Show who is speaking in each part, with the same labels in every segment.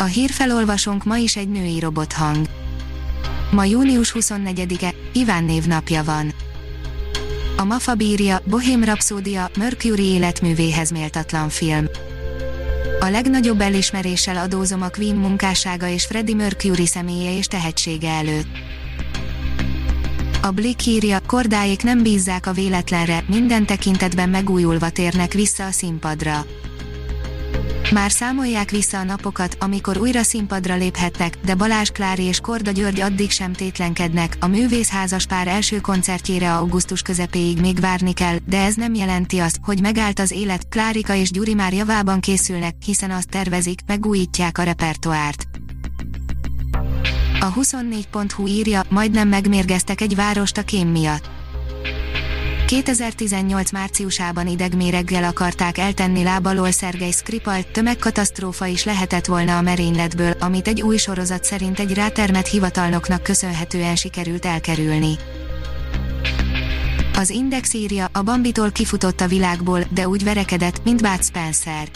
Speaker 1: A hírfelolvasónk ma is egy női robothang. Ma június 24-e, Iván névnapja van. A Mafa bírja, Bohém Rhapsódia, Mercury életművéhez méltatlan film. A legnagyobb elismeréssel adózom a Queen munkássága és Freddie Mercury személye és tehetsége előtt. A Blick írja, kordáik nem bízzák a véletlenre, minden tekintetben megújulva térnek vissza a színpadra. Már számolják vissza a napokat, amikor újra színpadra léphettek, de Balázs Klári és Korda György addig sem tétlenkednek, a művészházas pár első koncertjére augusztus közepéig még várni kell, de ez nem jelenti azt, hogy megállt az élet, Klárika és Gyuri már javában készülnek, hiszen azt tervezik, megújítják a repertoárt. A 24.hu írja, majdnem megmérgeztek egy várost a kém miatt 2018 márciusában idegméreggel akarták eltenni lábalól Szergej Skripalt, tömegkatasztrófa is lehetett volna a merényletből, amit egy új sorozat szerint egy rátermet hivatalnoknak köszönhetően sikerült elkerülni. Az Index írja, a Bambitól kifutott a világból, de úgy verekedett, mint Bud Spencer.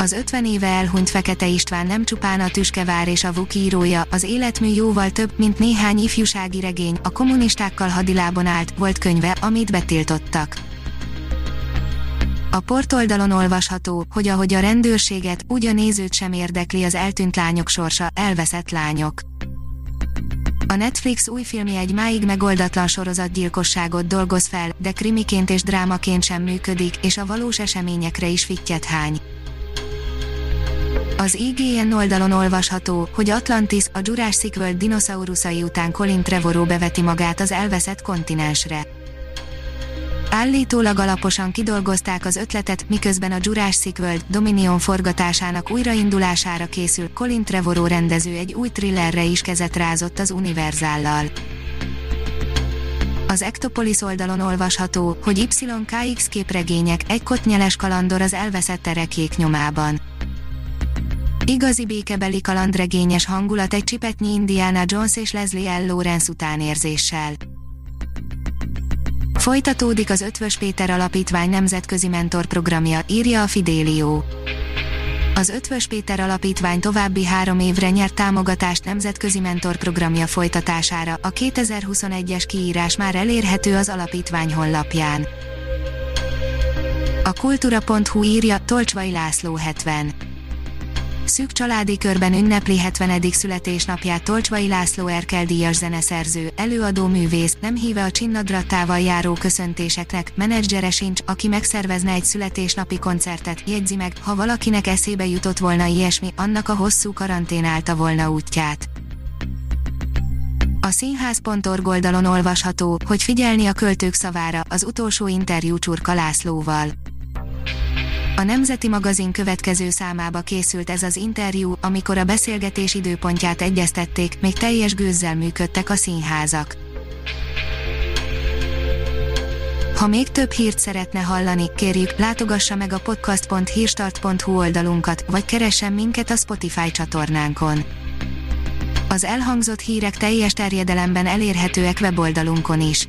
Speaker 1: Az 50 éve elhunyt Fekete István nem csupán a Tüskevár és a Vuk írója, az életmű jóval több, mint néhány ifjúsági regény, a kommunistákkal hadilábon állt, volt könyve, amit betiltottak. A portoldalon olvasható, hogy ahogy a rendőrséget, úgy a nézőt sem érdekli az eltűnt lányok sorsa, elveszett lányok. A Netflix új filmje egy máig megoldatlan sorozatgyilkosságot dolgoz fel, de krimiként és drámaként sem működik, és a valós eseményekre is fittyet hány. Az IGN oldalon olvasható, hogy Atlantis, a Jurassic World dinoszauruszai után Colin Trevorrow beveti magát az elveszett kontinensre. Állítólag alaposan kidolgozták az ötletet, miközben a Jurassic World Dominion forgatásának újraindulására készül, Colin Trevorrow rendező egy új thrillerre is kezet rázott az Univerzállal. Az Ectopolis oldalon olvasható, hogy YKX képregények, egy kotnyeles kalandor az elveszett erekék nyomában. Igazi békebeli kalandregényes hangulat egy csipetnyi Indiana Jones és Leslie L. Lawrence utánérzéssel. Folytatódik az Ötvös Péter Alapítvány nemzetközi mentorprogramja, írja a Fidélió. Az Ötvös Péter Alapítvány további három évre nyert támogatást nemzetközi mentorprogramja folytatására, a 2021-es kiírás már elérhető az alapítvány honlapján. A kultúra.hu írja Tolcsvai László 70 szűk családi körben ünnepli 70. születésnapját Tolcsvai László Erkel díjas zeneszerző, előadó művész, nem híve a csinnadrattával járó köszöntéseknek, menedzsere sincs, aki megszervezne egy születésnapi koncertet, jegyzi meg, ha valakinek eszébe jutott volna ilyesmi, annak a hosszú karantén állta volna útját. A színház.org oldalon olvasható, hogy figyelni a költők szavára, az utolsó interjú Csurka Lászlóval. A Nemzeti magazin következő számába készült ez az interjú, amikor a beszélgetés időpontját egyeztették, még teljes gőzzel működtek a színházak. Ha még több hírt szeretne hallani, kérjük, látogassa meg a podcast.hírstart.hu oldalunkat, vagy keressen minket a Spotify csatornánkon. Az elhangzott hírek teljes terjedelemben elérhetőek weboldalunkon is.